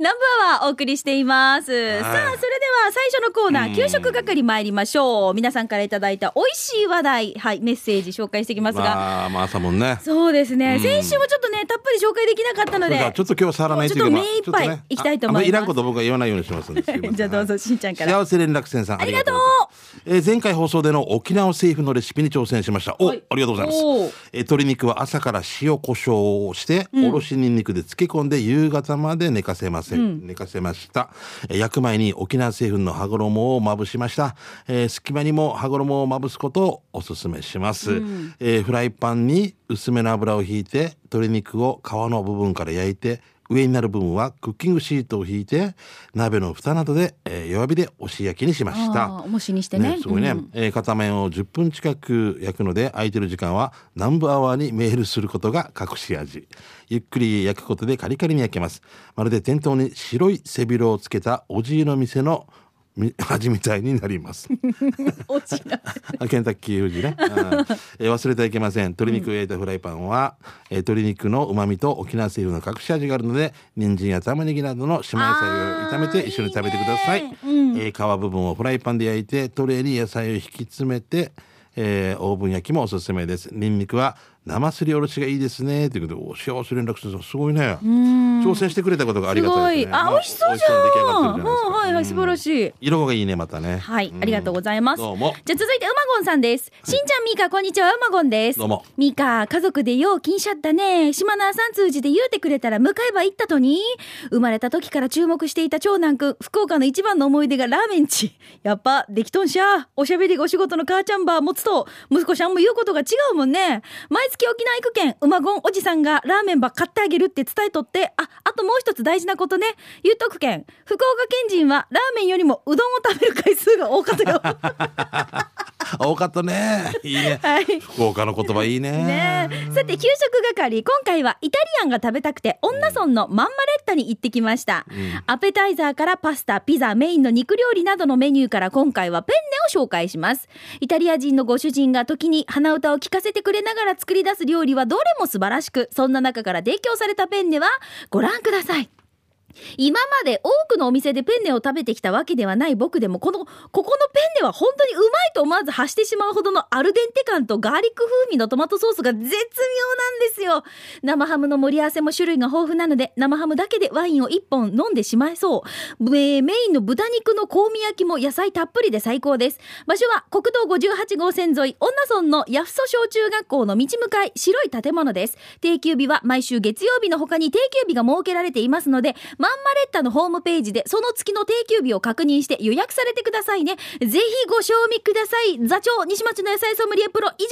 ナンバーはお送りしています。さあ、それでは最初のコーナー、給食係参りましょう。皆さんからいただいた美味しい話題、はい、メッセージ紹介していきますが。まあ、まあ、朝もんね。そうですね。先週もちょっとね、たっぷり紹介できなかったので。ちょっと今日は触らないといけない。ちょっと目いっぱいいきたいと思います。いらんこと僕は言わないようにします。じゃあどうぞ、しんちゃんから。幸せ連絡船さん。ありがとう。えー、前回放送での沖縄政府のレシピに挑戦しました。お、はい、ありがとうございます。えー、鶏肉は朝から塩コショウをして、うん、おろしにんにくで漬け込んで夕方まで寝かせませ、うん、寝かせました。えー、焼く前に沖縄製粉の羽衣をまぶしました。えー、隙間にも羽衣をまぶすことをおすすめします。うん、えー、フライパンに薄めの油を引いて鶏肉を皮の部分から焼いて上になる部分はクッキングシートを引いて鍋の蓋などで、えー、弱火で押し焼きにしました。重しにしてね、ね、すごいね、うん、えー、片面を10分近く焼くので空いてる時間は南部アワーにメールすることが隠し味。ゆっくり焼くことでカリカリに焼けます。まるで店頭に白い背広をつけたおじいの店の味みたいになります。ケンタッキー富士ね、えー、忘れてはいけません。鶏肉を焼いたフライパンは、うん、えー、鶏肉の旨味と沖縄製風の隠し味があるので、人参や玉ねぎなどの島野菜を炒めて一緒に食べてください。いいうん、えー、皮部分をフライパンで焼いて、トレーに野菜を引き詰めて、えー、オーブン焼きもおすすめです。ニンニクは生すりおろしがいいですねということで、お幸せ連絡するすごいね。挑戦してくれたことがありがたいです、ね、あ、美味しそうじゃん。はいはい、素晴らしい。色がいいね、またね。はい、ありがとうございます。どうも。じゃ続いて、うまごんさんです。しんちゃん、みーか、こんにちは、うまごんです。どうも。みーか、家族でよう金しゃったね。島名さん通じて言うてくれたら向かえば行ったとに。生まれた時から注目していた長男くん、福岡の一番の思い出がラーメンチ。やっぱ、できとんしゃ。おしゃべりご仕事の母ちゃんば持つと、息子ちゃんも言うことが違うもんね。毎月沖縄行くけん、うまごんおじさんがラーメンば買ってあげるって伝えとって、あ、あともう一つ大事なことね。言うとくけん、福岡県人はラーメンよりもうどんを食べる回数が多かったよ。多かったね。いいね。はい、福岡の言葉いいね。ねさて、給食係、今回はイタリアンが食べたくて、女村のマンマレッタに行ってきました、うん。アペタイザーからパスタ、ピザ、メインの肉料理などのメニューから今回はペンネを紹介します。イタリア人のご主人が時に鼻歌を聞かせてくれながら作り出す料理はどれも素晴らしく、そんな中から提供されたペンネはご覧ください。今まで多くのお店でペンネを食べてきたわけではない僕でもこのここのペンネは本当にうまいと思わず発してしまうほどのアルデンテ感とガーリック風味のトマトソースが絶妙なんですよ。生ハムの盛り合わせも種類が豊富なので生ハムだけでワインを1本飲んでしまいそう、えー、メインの豚肉の香味焼きも野菜たっぷりで最高です。場所は国道58号線沿い女村の八フソ小中学校の道向かい白い建物です。定休日は毎週月曜日の他に定休日が設けられていますのでマンマレッタのホームページでその月の定休日を確認して予約されてくださいね。ぜひご賞味ください。座長、西町の野菜ソムリエプロ以上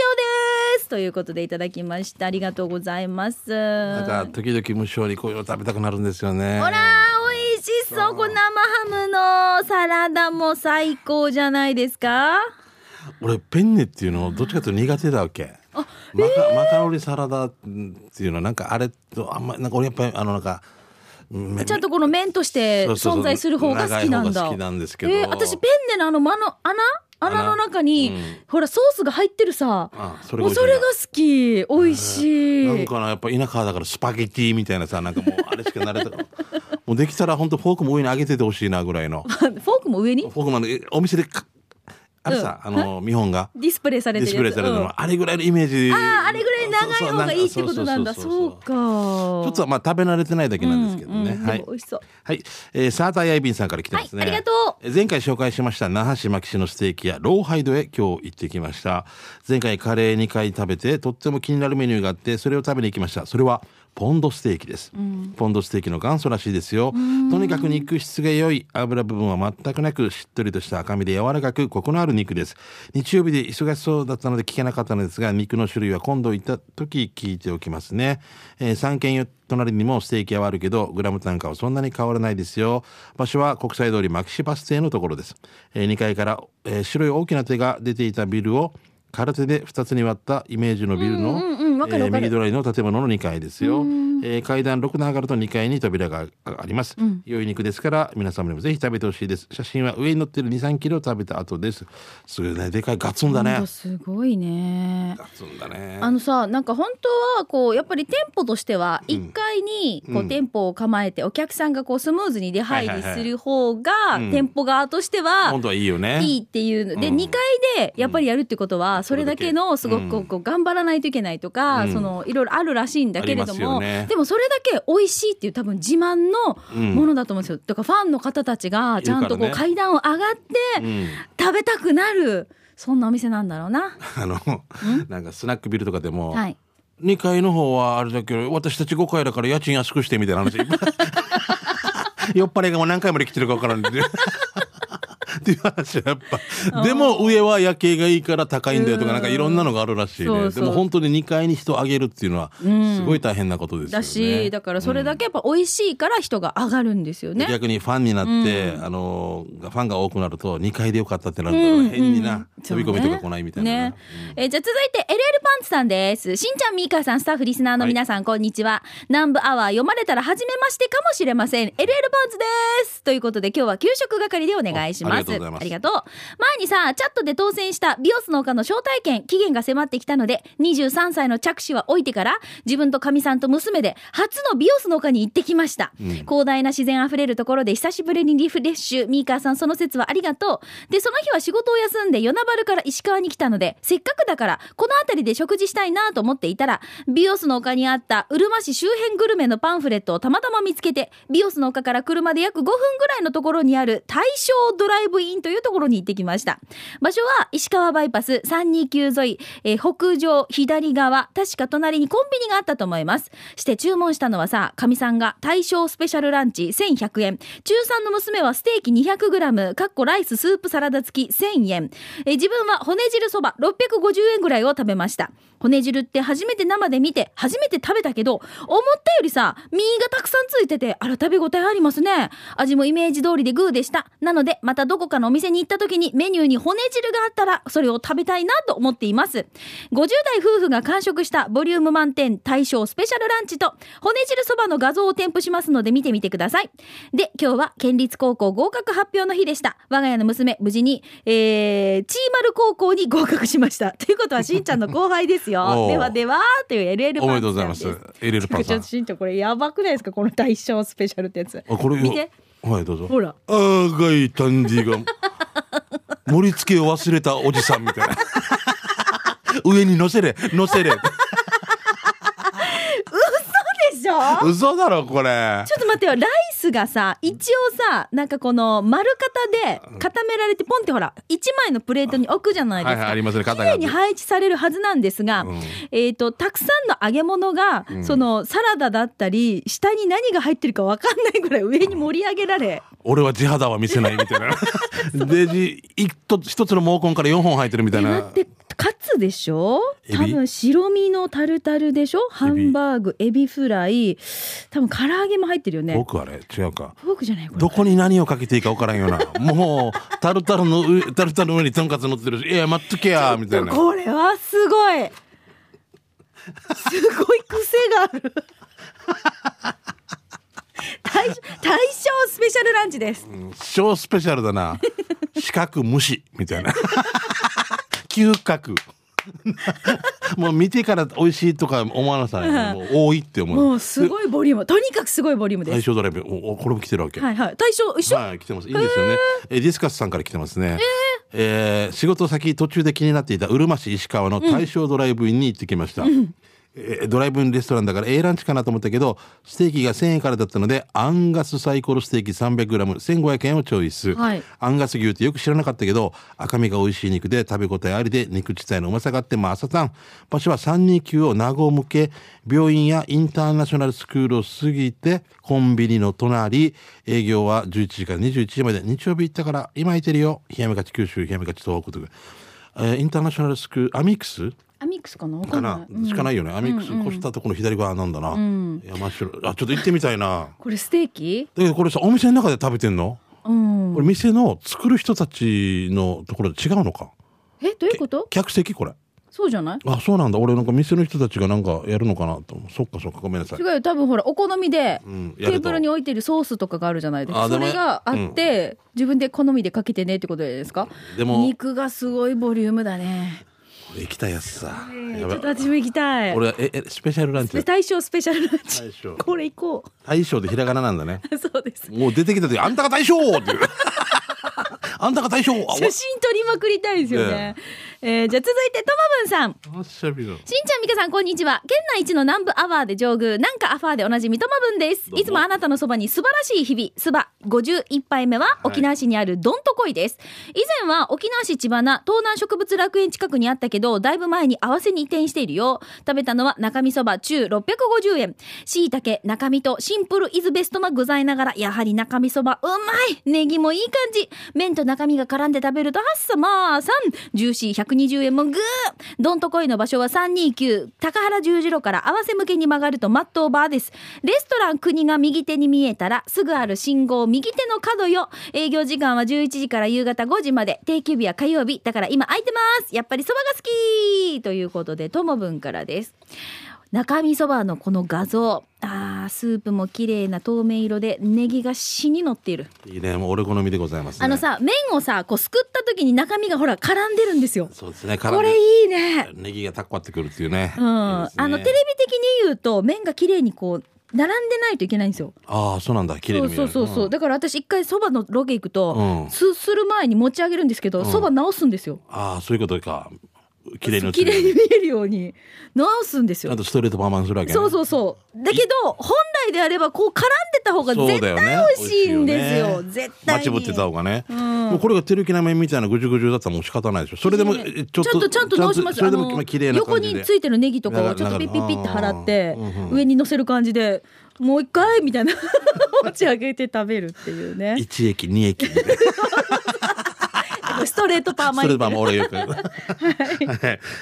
ですということでいただきました。ありがとうございます。なんか、時々無性にこういうの食べたくなるんですよね。ほら美味しそう。この生ハムのサラダも最高じゃないですか？俺、ペンネっていうのどっちかというと苦手だわけ。マカえー、マカロニサラダっていうのはなんかあれとあんまなんか俺やっぱりあのなんかちゃんとこの麺として存在する方が好きなんだ。好きなんですけど。えー、私ペンネのあの間の穴？穴？の中に、うん、ほらソースが入ってるさ。あそれがそれが好き。美味しい、なんかなやっぱ田舎だからスパゲティみたいなさなんかもうあれしか慣れた。もうできたら本当フォークも上に上げててほしいなぐらいの。フォークも上に？フォークもお店であれさ、あの見本が？ディスプレイされてるディスプレイされてるの、あれぐらいのイメージ。あああれぐらい長い方がいいってことなんだ。そうか。ちょっとまあ食べ慣れてないだけなんですけどね、はい。美味しそう。はい、えー、サーターヤイビンさんから来てますね、ありがとう。前回紹介しました那覇市牧市のステーキやローハイドへ今日行ってきました。前回カレー2回食べてとっても気になるメニューがあってそれを食べに行きました。それはポンドステーキです、うん、ポンドステーキの元祖らしいですよ。とにかく肉質が良い。油部分は全くなくしっとりとした赤身で柔らかくコクのある肉です。日曜日で忙しそうだったので聞けなかったのですが肉の種類は今度行った時聞いておきますね、えー、3軒隣にもステーキ屋はあるけどグラム単価はそんなに変わらないですよ。場所は国際通り牧師バス停のところです、えー、2階から、えー、白い大きな手が出ていたビルを空手で2つに割ったイメージのビルの、うんうんうんえー、右隣の建物の2階ですよ。えー階段6段上がると2階に扉があります、良い肉ですから皆様にもぜひ食べてほしいです。写真は上に乗ってる23キロ食べた後です。すごいねでかいガツンだね。すごいね。ガツンだね。あのさなんか本当はこうやっぱり店舗としては1階にこううん。店舗を構えてお客さんがこうスムーズに出入りする方がうん店舗側としては本当はいいよね。いいっていうの。でうん。2階でやっぱりやるってことはそれだけのすごくこう頑張らないといけないとかうん。そのいろいろあるらしいんだけれどもよね。でもそれだけ美味しいっていう多分自慢のうん。ものだと思うんですよ。だからファンの方たちがちゃんとこいう階段を上がってうん。食べたくなるそんなお店なんだろうな。あのなんかスナックビルとかでも、はい。2階の方はあれだけど私たち5階だから家賃安くしてみたいな話。酔っ払いがもう何回まで来てるか分からんっていうっていう話はやっぱ。でも上は夜景がいいから高いんだよとかなんかいろんなのがあるらしいね。でも本当に2階に人を上げるっていうのはすごい大変なことですよね。だしだからそれだけやっぱ美味しいから人が上がるんですよね。逆にファンになって、あのファンが多くなると2階でよかったってなるから、変にな飛び込みとか来ないみたいな。な、ねえーじゃあ続いて LL パンツさんです。しんちゃん、みーかーさん、スタッフ、リスナーの皆さん、こんにちは。南部アワー読まれたら初めましてかもしれません。LL パンツです。ということで今日は給食係でお願いします。あありがとうございますありがとう前にさ、チャットで当選したビオスの丘の招待券、期限が迫ってきたので、23歳の着手は置いてから、自分とかみさんと娘で初のビオスの丘に行ってきました。広大な自然あふれるところで久しぶりにリフレッシュ。ミーカーさん、その説はありがとう。で、その日は仕事を休んで、与那原から石川に来たので、せっかくだから、この辺りで食事したいなと思っていたら、ビオスの丘にあった、うるま市周辺グルメのパンフレットをたまたま見つけて、ビオスの丘から車で約5分ぐらいのところにある、大正ドライブインというところに行ってきました。場所は、石川バイパス329沿い、えー北上左側、確か隣にコンビニがあったと思います。して注文したのはさ、かみさんが大正スペシャルランチ1100円。中3の娘はステーキ 200g、かっこライススープサラダ付き1000円。えー自分は骨汁そば650円ぐらいを食べました。骨汁って初めて生で見て、初めて食べたけど、思ったよりさ、身がたくさんついてて、あら食べ応えありますね。味もイメージ通りでグーでした。なので、またどこかのお店に行った時にメニューに骨汁があったら、それを食べたいなと思っています。50代夫婦が完食したボリューム満点大正スペシャルランチと、骨汁そばの画像を添付しますので見てみてください。で、今日は県立高校合格発表の日でした。我が家の娘、無事に、えー、チーマル高校に合格しました。ということは、しんちゃんの後輩ですよ ではでは、という LL パンおめでとうございます LL パンさんちょっとしんちゃん、これやばくないですか？この大正スペシャルってやつ。あこれ見て。はいどうぞ。ほら。あーがいタンディが。盛り付けを忘れたおじさんみたいな。上に乗せれ乗せれ。でしょ？嘘だろこれ。ちょっと待ってよ。ライスがさ一応さなんかこの丸型で固められてポンってほら1枚のプレートに置くじゃないですか、はいはいありますねに配置されるはずなんですが、うん。えっ、とたくさんの揚げ物が、そのサラダだったり下に何が入ってるか分かんないぐらい上に盛り上げられ。俺は地肌は見せないみたいな。でじ一つ一つの毛根から4本入ってるみたいなカツでしょ？多分白身のタルタルでしょ？ハンバーグエビフライ。多分唐揚げも入ってるよね。僕あれ違うか。フォークじゃないこれ。どこに何をかけていいか分からんよな。もうタルタルの上タルタルの上にとんかつ乗ってるし。いや待っとけやみたいな。これはすごい。すごい癖がある。大大正スペシャルランチです。超スペシャルだな。四角無視みたいな 嗅覚 もう見てから美味しいとか思わなさいもう多いって思う。もうすごいボリューム。とにかくすごいボリュームです。大正ドライブおおこれも来てるわけ。はいはい。大正一緒、はい、来てます。いいんですよね。えー。ディスカスさんから来てますね。えー。仕事先途中で気になっていたうるま市石川の大正ドライブインに行ってきました。えードライブインレストランだから A ランチかなと思ったけど、ステーキが1000円からだったので、アンガスサイコロステーキ 300g1500 円をチョイス。はいアンガス牛ってよく知らなかったけど、赤身が美味しい肉で食べ応えありで肉自体のうまさがあってまあ朝さん。場所は329を名護向け、病院やインターナショナルスクールを過ぎて、コンビニの隣、営業は11時から21時まで、日曜日行ったから今空いてるよ。冷やめ勝ち九州、冷やめ勝ち東北とか。えーインターナショナルスクール、アミックスアミックスかな？わかなしかないよね。アミックス越したところの左側なんだな。山城、あ、ちょっと行ってみたいな。これステーキ？だけどこれさ、お店の中で食べてんの？うん。これ店の作る人たちのところで違うのか？えどういうこと？客席？これ。そうじゃない？あそうなんだ。俺なんか店の人たちがなんかやるのかなとそっかそっかごめんなさい。違うよ。多分ほらお好みでうんテーブルに置いてるソースとかがあるじゃないですか。それがあって、自分で好みでかけてねってことですか？でも肉がすごいボリュームだね。俺行きたいやつさ。ちょっと私も行きたい。俺はええスペシャルランチ？大将スペシャルランチ。大将。これ行こ大将でひらがななんだね。うそうです。もう出てきた時あんたが大将っていう。あんたが大将。あ写真撮りまくりたいですよね、えーじゃあ続いてともぶんさんしんちゃん、みかさん、こんにちは。県内一の南部アワーで上宮、なんかアファーでおなじみともぶんです。いつもあなたのそばに素晴らしい日々、すば。51杯目は沖縄市にあるどんとこいです。以前は沖縄市千葉な東南植物楽園近くにあったけど、だいぶ前に合わせに移転しているよ。食べたのは中身そば中650円。椎茸、中身とシンプルイズベストな具材ながら、やはり中身そばうまいネギもいい感じ麺と中身が絡んで食べるとはっさまーさんジューシー120円もグー。どんとこいの場所は329高原十字路から合わせ向けに曲がるとマットオーバーです。レストラン国が右手に見えたらすぐある信号右手の角よ。営業時間は11時から夕方5時まで。定休日は火曜日。だから今空いてます。やっぱりそばが好き。ということでともぶんからです。中身そばのこの画像。あースープも綺麗な透明色でネギが死に乗っている。いいね。もう俺好みでございますね。あのさ麺をさこうすくった時に中身がほら絡んでるんですよ。そうですね。これいいね。ネギがたっこってくるっていうね。うん。いいね。あのテレビ的に言うと麺が綺麗にこう並んでないといけないんですよ。ああそうなんだ。綺麗にそうそうそう、ん。だから私一回そばのロケ行くと、うん。すする前に持ち上げるんですけどん。そば、直すんですよ。ああそういうことか綺麗に綺麗に見えるように。直すんですよ。ちゃんとストレートパーマンするわけね。そうそうそう。だけど本来であればこう絡んでた方が絶対美味しいんですよ。ね。絶対に。待ちぶってた方がね、ん。もうこれが手抜きな麺みたいなぐじゅぐじゅだったらもう仕方ないでしょ。それでもちょっとちゃんとちゃんと直します。それでもあの横についてるネギとかをちょっとピッピッピッって払って上に乗せる感じでもう一回みたいな。持ち上げて食べるっていうね。一駅二駅みたいな ストレートパーマそれにでまあ俺よく、はい。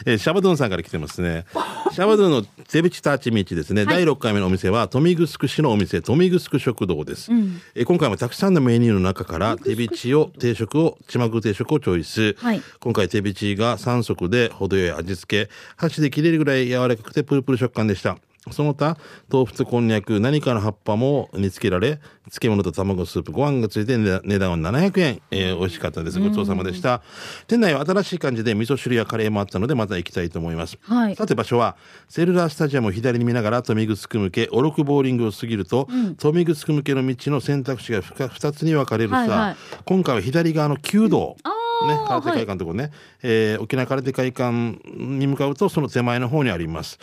えーシャバドゥンさんから来てますね。シャバドゥンのゼビチターチミチですね、はい。第6回目のお店は豊見城市のお店豊見城食堂です、えー今回もたくさんのメニューの中から手びちを定食をちまぐ定食をチョイス、はい。今回手びちが3足で程よい味付け。箸で切れるぐらい柔らかくてプルプル食感でしたその他豆腐とこんにゃく何かの葉っぱも煮つけられ漬物と卵スープご飯がついて値値段は700円、えー美味しかったです。ごちそうさまでした。店内は新しい感じで味噌汁やカレーもあったのでまた行きたいと思います、はい。さて場所はセルラースタジアムを左に見ながら豊見城向けオロクボーリングを過ぎると、豊見城向けの道の選択肢が2つに分かれるさ、はいはい。今回は左側の弓道あね、ー空手会館のところね、えー沖縄空手会館に向かうとその手前の方にあります。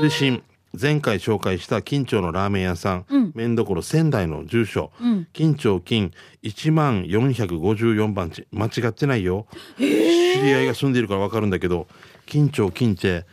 推進前回紹介した金町のラーメン屋さん、麺どころ仙台の住所、金町金1万454番地。間違ってないよ、知り合いが住んでいるから分かるんだけど金町金って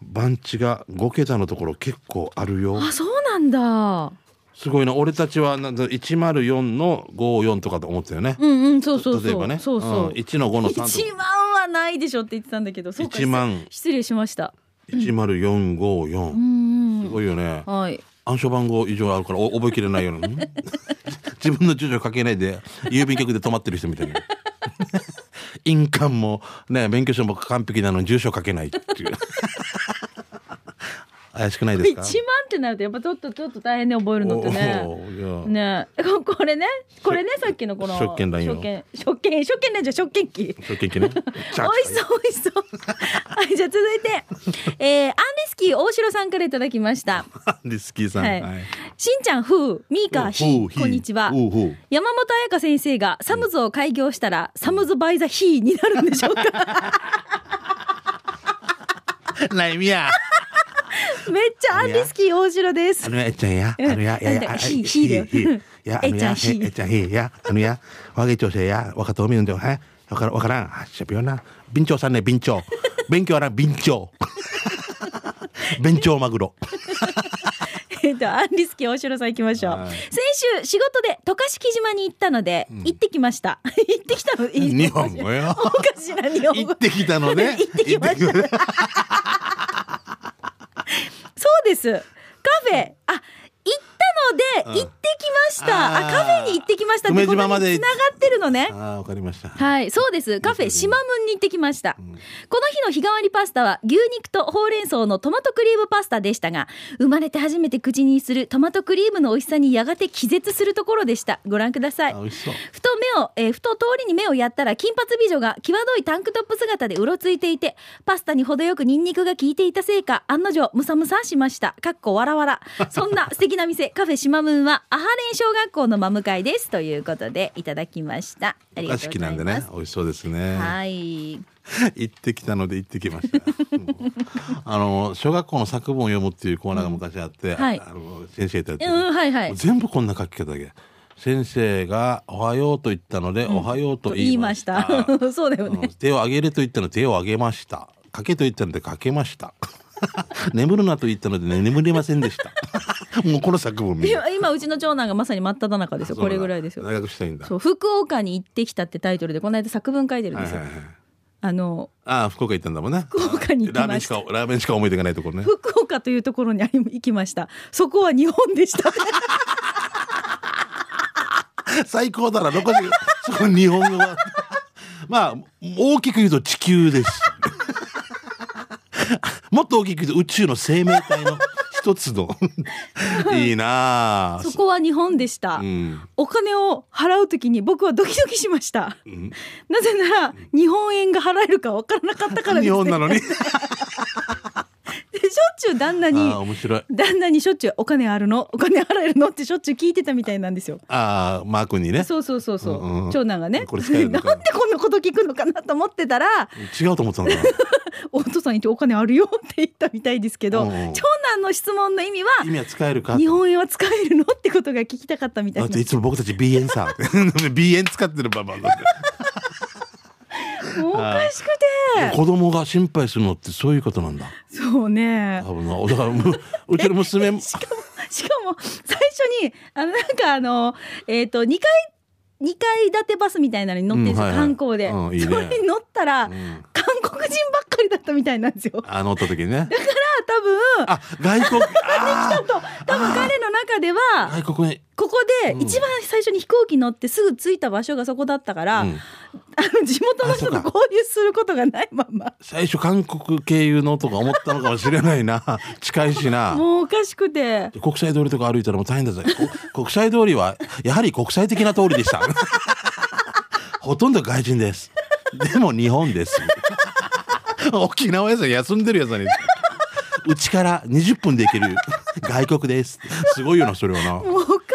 番地が5桁のところ結構あるよ。あそうなんだ。すごいな。俺たちはなんだ104の54とかと思ったよね、うんうんそうそうそう。例えばね。そうそう、ん。1の5の3とか。1万はないでしょって言ってたんだけどそうか。1万。失礼しました。10454、うんすごいよね。はい。暗証番号以上あるからお覚えきれないような。自分の住所書けないで郵便局で止まってる人みたいな。印鑑もね免許証も完璧なのに住所書けないっていう怪しくないです1か万ってなるとやっぱちょっとちょっと大変ね覚えるのってね。ね。ここれねこれねさっきのこの食券欄よ。食券食券食券欄じゃ食券機。証券機ね。美味しそう美味しそう。はい じゃあ続いて、えー、アンリスキー大城さんからいただきました。リスキーさん、はい、はい。しんちゃんふうミーカーひこんにちは。山本彩香先生がサムズを開業したら、サムズバイザヒーになるんでしょうか？な意味やめっちゃアンリスキー大城です。あのやえっちゃんや、あうん。のや、やや、ひひだよ。ひや、あのや、えっちゃんひや、あのや、わげちょうせや、わかとみうんでよ、はい、わからん、わからん、あ、しゃべよな、びんちょうさんね、びんちょう、勉強はな、びんちょう。勉強マグロ。えっとアンリスキー大城さん行きましょう、はい。先週仕事で渡嘉敷島に行ったので、行ってきました。行ってきたのいい日本語よ。おかしな日本語。行ってきたのね。行ってきましたそうです。カフェ。あ行ったので行ってきました、あカフェに行ってききましたって久米島までつながるのね。ああ、わかりました。はい、そうです。カフェシマムンに行ってきました。この日の日替わりパスタは牛肉とほうれん草のトマトクリームパスタでしたが、生まれて初めて口にするトマトクリームの美味しさにやがて気絶するところでした。ご覧ください。ふと目を、えーふと通りに目をやったら金髪美女が際どいタンクトップ姿でうろついていて、パスタに程よくニンニクが効いていたせいか、案の定ムサムサしました。かっこわらわら。そんな素敵な店、カフェシマムンは、アハレン小学校の真向かいです。ということで、いただきました。ありがとう好きないんござま。ですね。美味しそうですね。はい。行ってきたので行ってきました。うんあの小学校の作文を読むっていうコーナーが昔あって、はいあの先生とやってるうん、はいはい。全部こんな書き方だけ。先生がおはようと言ったので、おはようとと言いました。た。そうだようんね。手を上げると言ったので手を上げました。かけと言ったのでかけました。眠るなと言ったので、ね、眠れませんでした。もうこの作文今、今うちの長男がまさに真っ只中ですよ。これぐらいですよ。長くしたいんだ。そう、福岡に行ってきたってタイトルで、この間作文書いてるんですよ。はいはいはい。あの、ああ、福岡行ったんだもんね。福岡に行きラーメンしましたか、ラーメンしか思い出がないところね。福岡というところに行きました。そこは日本でした。最高だな、どこで、そこ日本語は。まあ、大きく言うと地球です。もっと大きく言うと宇宙の生命体の一つの。いいなあそこは日本でした。うん。お金を払うときに僕はドキドキしました。んなぜなら、日本円が払えるか分からなかったからです、日本なのに。でしょっちゅう旦那に面白い。旦那にしょっちゅうお金あるの？お金払えるの？ってしょっちゅう聞いてたみたいなんですよ。ああ、マー君にね。そうそうそうそう、うんうん。長男がね。これなんでこんなこと聞くのかなと思ってたら違うと思ってたのかな。お父さんにお金あるよって言ったみたいですけど、うんうん。長男の質問の意味は意味は使えるか？と日本円は使えるの？ってことが聞きたかったみたいな。いつも僕たち B 円さ B 円 使ってるババアだってもうおかしくて。子供が心配するのってそういうことなんだ。そうね。多分な。だからむ うちの娘も。しかもしかも最初にあのなんかあのえっ、と2階二階建てバスみたいなのに乗ってるんですよ、うんはいはい。観光で、うんいいね。それに乗ったら、ん。韓国人ばっかりだったみたいなんですよ。だかあ乗った時にねら多分あ外国 多分彼の中ではー外国にここで一番最初に飛行機乗ってすぐ着いた場所がそこだったから、うん。あの地元の人と交流することがないまま。最初韓国経由のとか思ったのかもしれないな。近いしな。もうおかしくて。国際通りとか歩いたらもう大変だぜ。こ国際通りはやはり国際的な通りでした。ほとんど外人です。でも日本です。沖縄屋さん休んでるやつに うちから20分で行ける外国です。すごいよなそれはな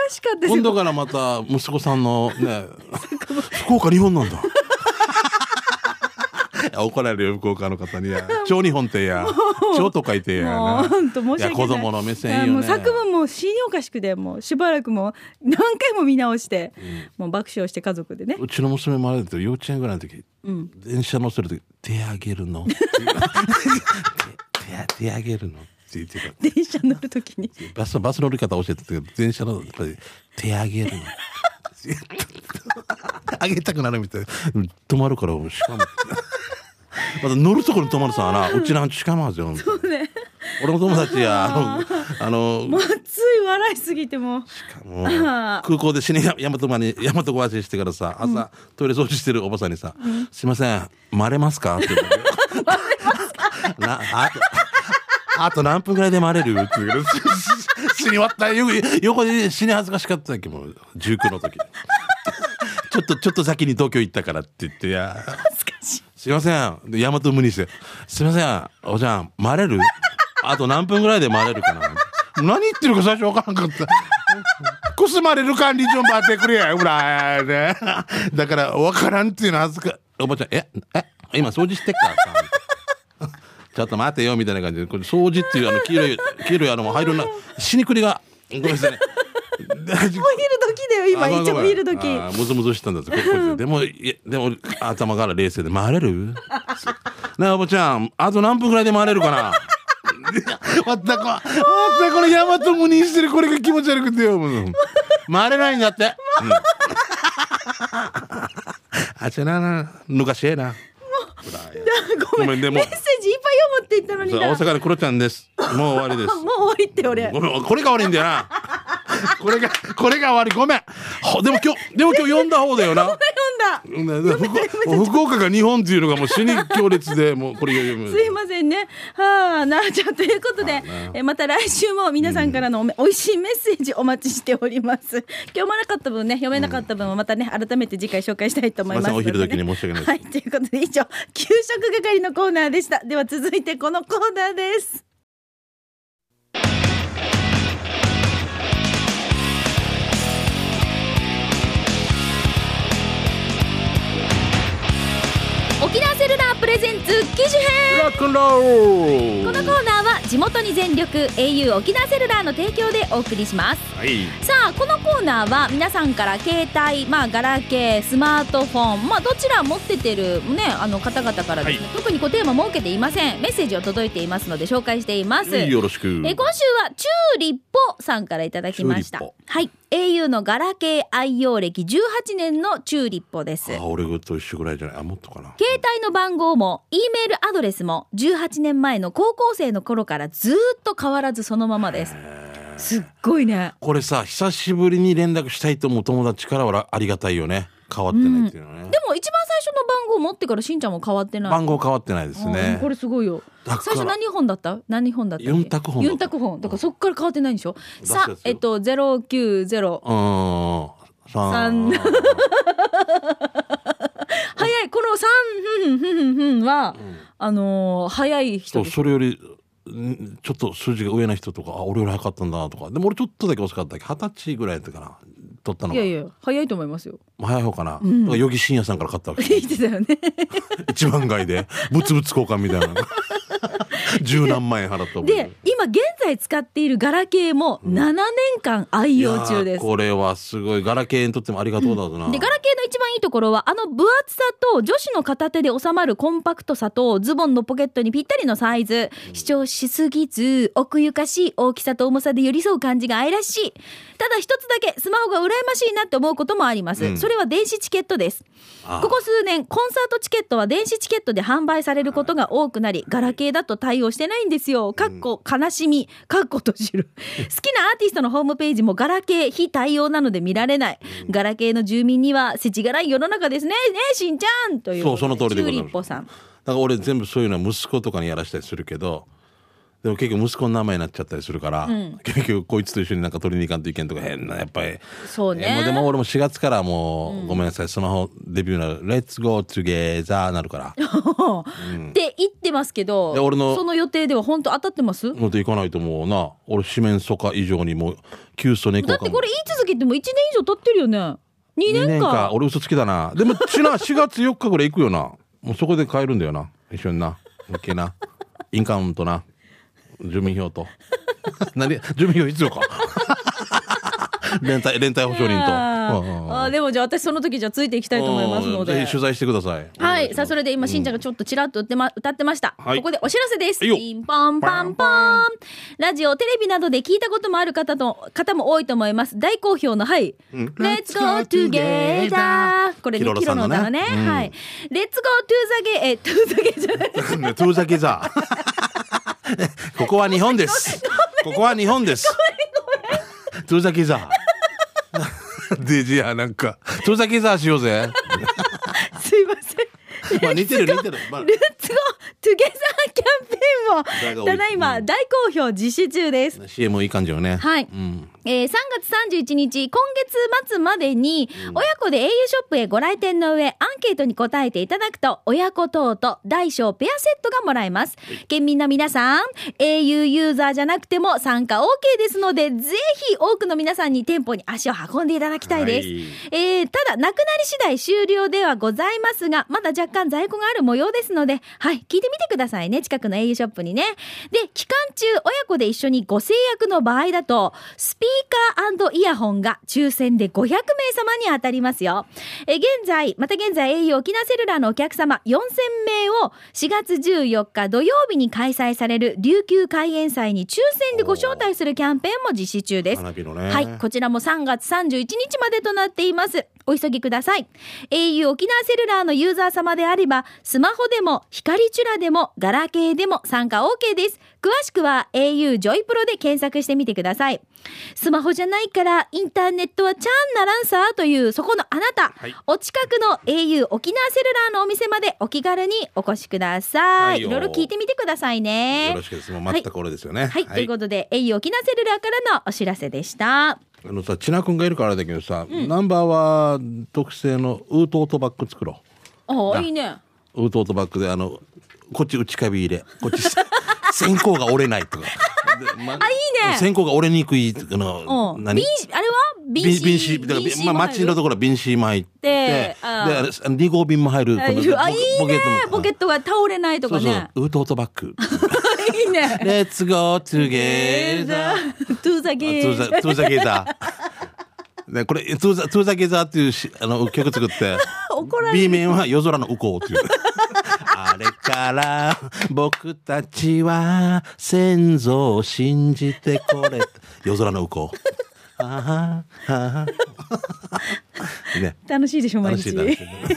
しかったですよ。今度からまた息子さんのね 福岡日本なんだ。いや怒られるよ福岡の方にや 超日本ってや超と書いてやもうな本当申し訳ない。子供の目線よね。もう作文も死におかしくてもうしばらくもう何回も見直して、もう爆笑して家族でね。うちの娘もあれだと幼稚園ぐらいの時、ん。電車乗せる時手あげるの。手あげるのって言ってた。電車乗るときに。バスバス乗り方教えてたけど電車のやっぱり手あげるの。あげたくなるみたい止まるからしかも。また乗るところに止まるさなうちなんちしかもはずよ俺の友達やあのもうつい笑いすぎても。うもう空港で死に大和まに大和ご挨拶してからさ朝、トイレ掃除してるおばさんにさ「すいません丸れますか?」って なあとあと何分ぐらいで丸れるって言う。け ど死に終わった。よ横で死に恥ずかしかったっけもう19の時。ちょっとちょっと先に東京行ったからって言って「いや。恥ずかしい。すいません。で大和無にして、すいません。おじゃん、回れる？あと何分ぐらいで回れるかな？何言ってるか最初わからんかった。コスまれる管理上待ってくれや、ほら、ね。だから、わからんっていうのは恥ずか、おばちゃん、え、え、今掃除してっからさ。ちょっと待てよ、みたいな感じで、これ掃除っていうあの黄色い、黄色いあの、灰色な、死にくりが、ごめんなさいね。お昼時だよ今。一応お昼時。あームズムズしたんだってここで。でもいやでも頭から冷静で回れる？ねえおばちゃんあと何分ぐらいで回れるかな？またこまたこのヤマト無にしてるこれが気持ち悪くてよ。もう回れないんだって、うん。あちゃな。な。ぬかしえなごめんでもって言ったのに大阪のクロちゃんです。もう終わりです。もう終わりって俺。ごめんこれが悪いんだよな。これがこれが悪いごめん。ほでも今日でも今日読んだ方だよな。福福岡が日本っていうのがもう死に強烈でもうこれ読むね。はあ、なあちゃんということで、えまた来週も皆さんからのおめ、美味しいメッセージお待ちしております。今日もなかった分ね、読めなかった分はまたね、改めて次回紹介したいと思いますすいませんお昼時に申し訳ないはい、ということで以上、給食係のコーナーでした。では続いてこのコーナーです。沖縄セルラープレゼンツ機種編。ロックンローこのコーナーは地元に全力 au 沖縄セルラーの提供でお送りします。はい。さあこのコーナーは皆さんから携帯まあガラケースマートフォンまあどちら持っててるねあの方々からですね、はい。特にこうテーマ設けていません。メッセージを届いていますので紹介しています、よろしく。えー今週はチューリッポさんからいただきました。はい au のガラケー愛用歴18年のチューリッポです。あ俺と一緒ぐらいじゃない？あもっとかな？携帯の番号も E メールアドレスも18年前の高校生の頃からずーっと変わらずそのままです。すっごいね。これさ久しぶりに連絡したいと思う友達からはありがたいよね変わってないっていうのはね、でも一番最初の番号持ってからしんちゃんも変わってない。番号変わってないですうんねこれすごいよ。最初何本だった？何本だったっけ？ユンタク本だった。ユンタク本。だからそっから変わってないんでしょ？出すやつよ。さえっと090うーん。さ三 早い。この3ふんふんふんふんは、あのー早い人それよりんちょっと数字が上な人とかあ俺より早かったんだとか。でも俺ちょっとだけ遅かったっけ？二十歳ぐらいやったかな取ったのが。いやいや早いと思いますよ。早い方かな、だから余木真也さんから買ったわけ 言ってたよね。一番街で。物々交換みたいな 十何万円払ったで今現在使っているガラケーも7年間愛用中です。いやーこれはすごい。ガラケーにとってもありがとうだぞな、でガラケーの一番いいところはあの分厚さと女子の片手で収まるコンパクトさとズボンのポケットにぴったりのサイズ。主張しすぎず奥ゆかしい大きさと重さで寄り添う感じが愛らしい。ただ一つだけスマホが羨ましいなって思うこともあります、うん。それは電子チケットです。あここ数年コンサートチケットは電子チケットで販売されることが多くなりガラケーだと対応してないんですよ。かっこ悲しみ。かっこ閉じる。好きなアーティストのホームページもガラケー非対応なので見られない。ガラケーの住民には世知辛い世の中ですね。ねえしんちゃん。というそうその通りでございます。チューリッポさん。だから俺全部そういうのは息子とかにやらしたりするけどでも結局息子の名前になっちゃったりするから、結局こいつと一緒になんか取りに行かんといけんとか変なやっぱり。そうね。でも俺も4月からもう、ごめんなさいスマホデビューなる「Let's go together」なるから。って言ってますけどで俺のその予定では本当当たってます？もっと行かないともうな。俺四面楚歌以上にもう急須猫だってこれ言い続けても1年以上経ってるよね。2 2年間年か。俺嘘つきだな。でもちな 4月4日ぐらい行くよな。もうそこで帰るんだよな。一緒にな。OK な。インカウントな住民票と 何住民票必要か 連帯連帯保証人とああーでもじゃあ私その時じゃあついていきたいと思いますのでうんぜひ取材してくださいはい。さあ、それで今、しんちゃんがちょっとちらっと歌ってま歌ってました。はいここでお知らせです。ピンポンパンポン。ラジオ、テレビなどで聞いたこともある方と、方も多いと思います。大好評の、はい。うん Let's go together. これね、キロの歌のね。うんはい。Let's go to the gate, え、to the gate じゃない。ねトゥーザケザー ここは日本です。ここは日本です。トゥーザケザーでじゃあなんか。トゥーザケザーしようぜ。すいません。まあ似てる似てる、まあ。レッツゴートゥゲザーキャンペーンを、ただいま、大好評実施中です。CM いい感じよね。はい。うんえー3月31日、今月末までに、親子で au ショップへご来店の上、アンケートに答えていただくと、親子等と大小ペアセットがもらえます。県民の皆さん、au ユーザーじゃなくても参加 OK ですので、ぜひ多くの皆さんに店舗に足を運んでいただきたいです。はいえーただ、なくなり次第終了ではございますが、まだ若干在庫がある模様ですので、はい、聞いてみてくださいね。近くの au ショップにね。で、期間中、親子で一緒にご制約の場合だと、スピーカーイヤホンが抽選で500名様に当たりますよ。えー現在、また現在 au 沖縄セルラーのお客様4000名を4月14日土曜日に開催される琉球開園祭に抽選でご招待するキャンペーンも実施中です。ねはい、こちらも3月31日までとなっています。お急ぎください。au 沖縄セルラーのユーザー様であればスマホでもひかりちゅらでもガラケーでも参加 OK です。詳しくは au ジョイプロで検索してみてください。スマホじゃないからインターネットはちゃんならんさというそこのあなた、はい。お近くの au 沖縄セルラーのお店までお気軽にお越しください、はいろいろ聞いてみてくださいね。よろしくです。もう全く俺ですよね。はい、ということで au 沖縄セルラーからのお知らせでしたあのさ、ちなくんがいるからあれだけどさ、ナンバーは特製のウートートバッグ作ろああ。いいね。う。ウートートバッグで、あの、こっち内カビ入れ、こっち線香 が折れないとか。で まあいいね。線香が折れにくい、あの、うん、何？瓶あれは？瓶瓶子瓶子だからまあ、町のところは瓶子も入ってででああれ2号瓶も入るあいいね。ポケットが倒れないとかね。ウートートバッグ いいねレッツゴートゥゲーザートゥーザゲトゥーザ、ートゥーザゲーザー。ね、これ、トゥーザ、トゥーザゲーザーっていうし、あの、曲作って。怒られる B 面は夜空のウコっていう。あれから、僕たちは、先祖を信じてこれ。夜空のウコ。あははは。ね。楽しいでしょ毎日楽しい楽し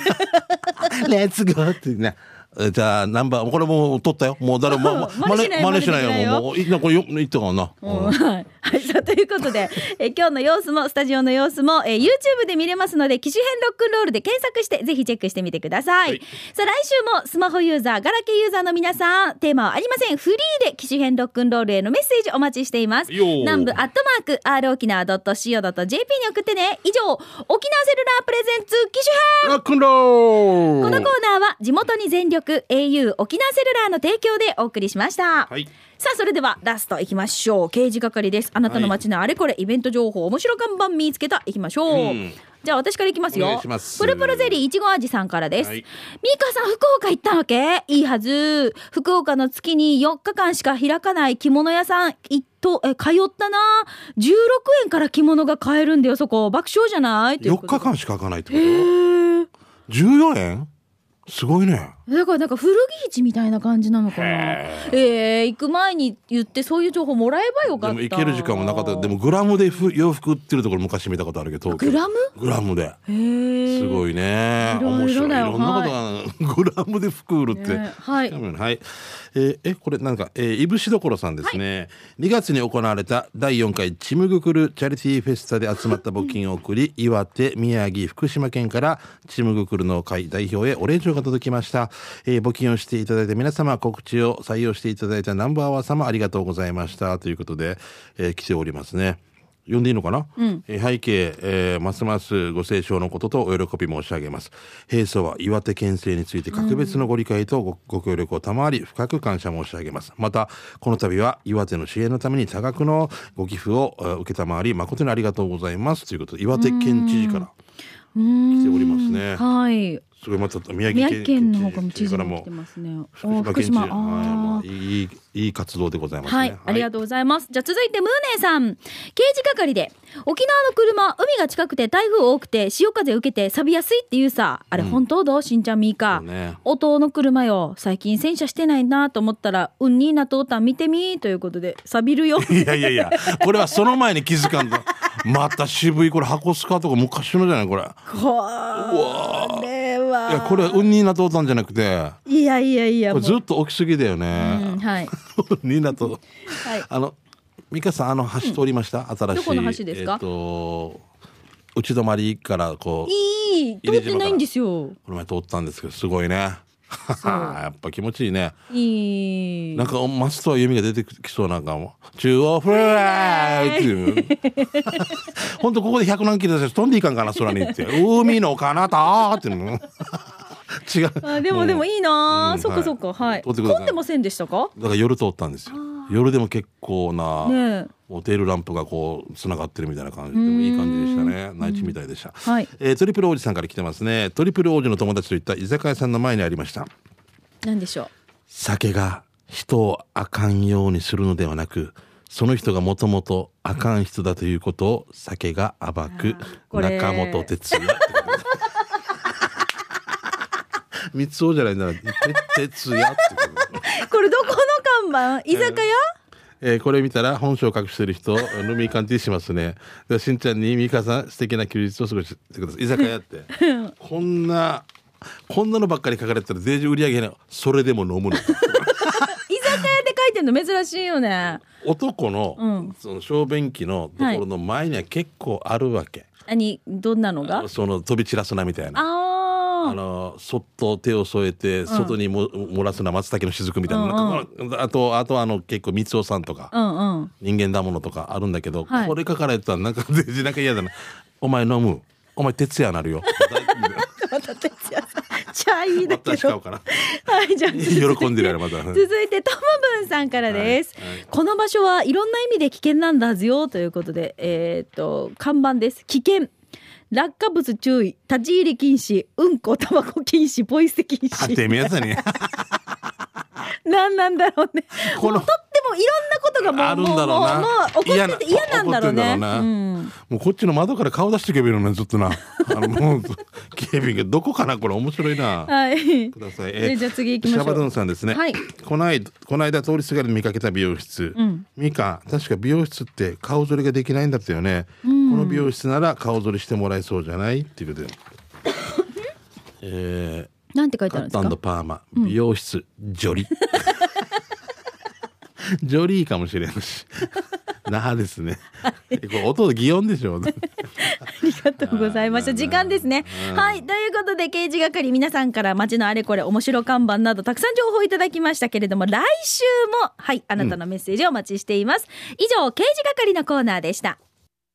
い。レッツゴーってね。えじゃあ、ナンバー、これもう撮ったよ。もう誰も、ま真似しないよよ。もう、いなんかよ、言ったかな。うんはい。はい。さあ、ということで、え今日の様子も、スタジオの様子も、えー YouTube で見れますので、機種編ロックンロールで検索して、ぜひチェックしてみてください。はいさあ、来週もスマホユーザー、ガラケーユーザーの皆さん、テーマはありません。フリーで機種編ロックンロールへのメッセージお待ちしています。南部アットマーク、r 沖縄 .co.jp に送ってね。以上、沖縄セルラープレゼンツ機種編ロックンロールこのコーナーは地元に全力 au 沖縄セルラーの提供でお送りしました。はいさあそれではラストいきましょう刑事係ですあなたの街のあれこれイベント情報面白看板見つけた。いきましょう、うん。じゃあ私からいきますよ。ます。プルプルゼリーいちご味さんからです、はい。ミカさん福岡行ったわけ？いいはず。福岡の月に4日間しか開かない着物屋さん。一とえ通ったな。16円から着物が買えるんだよそこ。爆笑じゃない？という4ことで。日間しか開かないってこと？14円？すごいねだからなんか古着市みたいな感じなのかな。えー、行く前に言ってそういう情報もらえばよかった。でも行ける時間もなかった。でもグラムでふ洋服売ってるところ昔見たことあるけどグラム？グラムで。すごいね。面白い。い。ろんなことが、グラムで服売るって、ねはい。はい。えーえこれなんか、えー、いぶしどころさんですね、2月に行われた第4回ちむぐくるチャリティーフェスタで集まった募金を送り岩手宮城福島県からちむぐくるの会代表へお礼状が届きました、えー募金をしていただいた皆様告知を採用していただいたナンバーワー様ありがとうございました。ということで、えー来ておりますね。読んでいいのかな、えー背景、えーますますご清聴のこととお喜び申し上げます。平素は岩手県政について格別のご理解とご,、ご協力を賜り深く感謝申し上げます。またこの度は岩手の支援のために多額のご寄付をえー承り誠にありがとうございます。ということで岩手県知事から来ておりますね。はいまた宮宮城県の方からも知知事からも事が来てますね福島お福県知事はいいいいい活動でございますねはい、ありがとうございます。じゃあ続いてムーネーさん。刑事係で、沖縄の車、海が近くて台風多くて潮風受けて錆びやすいっていうさ、あれ本当どう？しんちゃんみーか。ね音の車よ。最近洗車してないなと思ったら、うんにーなとうたん見てみーということで、錆びるよ。いやいやいや、これはその前に気づかんと。また渋い、これ箱スカとか昔のじゃない？これ。これは。いや、これ、ウンニーナとったんじゃなくて、いやいやいや、これずっと起きすぎだようん、ね。はい。ウ ンニーナと。はい。あの、ミカさん、あの橋通りました、新しい。どこの橋ですか？えっと、内泊まりからこう、いい、通ってないんですよ。この前通ったんですけど、すごいね。やっぱ気持ちいいね。いい。なんか、マストは弓が出てきそうなんかも。中央フレーっていう。本当ここで100何キロで飛んでいかんかな、空にって。海の彼方っていうの。違う。あでもでもいいなあ、うんそっかそっかはい通ってください混んでませんでしたか？だから夜通ったんですよ。夜でも結構な、ねえもうテールランプがこう繋がってるみたいな感じでもいい感じでしたね。内地みたいでした。はい。えートリプル王子さんから来てますね。トリプル王子の友達といった居酒屋さんの前にありました。なんでしょう？酒が人をあかんようにするのではなくその人がもともとあかん人だということを酒が暴く中本哲也三つ男じゃないんだて哲也ってこと。これどこの看板？居酒屋？えーこれ見たら本性を隠してる人飲み鑑定しますね。でしんちゃんにミカさん素敵な休日を過ごしてください。居酒屋ってこんなこんなのばっかり書かれてたら税事売り上げないそれでも飲むの 居酒屋で書いてんの珍しいよね。男の,、うん。その小便器のところの前には結構あるわけ、何？どんなのが？その飛び散らすなみたいなああのそっと手を添えて外にも、漏らすな松茸の雫みたいな,、うんなん。かあとあとあの結構三尾さんとか、人間だものとかあるんだけど、はい。これ書かれてたらなんか全然なんか嫌だな。お前飲む？お前徹夜なるよ。また哲也さんチャイだけど。はいじゃあ喜んでるまた 続いてトムブンさんからです、はい。はい。この場所はいろんな意味で危険なんだはずよということでえーっと看板です。危険落下物注意立ち入り禁止うんこタバコ禁止ポイ捨て禁あて止めえやつに。何なんだろうね。このもいろんなことがもうあるんだろうな。もうもう起こってて嫌なんだろうね。ろうな。うん。もうこっちの窓から顔出してけばいいのねずっとな。あのもう警備員がどこかな？これ面白いな。はい。ください。えじゃあ次行きましょう。シャバドゥンさんですね、はい。この間この間通りすがりに見かけた美容室、うん。ミカ確か美容室って顔剃りができないんだったよね、この美容室なら顔剃りしてもらえそうじゃない？っていうことで。えなんて書いー、カットてあるんですか？パーマ。美容室、ジョリ ジョリーかもしれんし 那覇ですねこれ音擬音でしょ ありがとうございました。時間ですね。はい。ということで、刑事係皆さんから街のあれこれ面白看板などたくさん情報いただきましたけれども、来週も、はい、あなたのメッセージをお待ちしています。以上、刑事係のコーナーでした。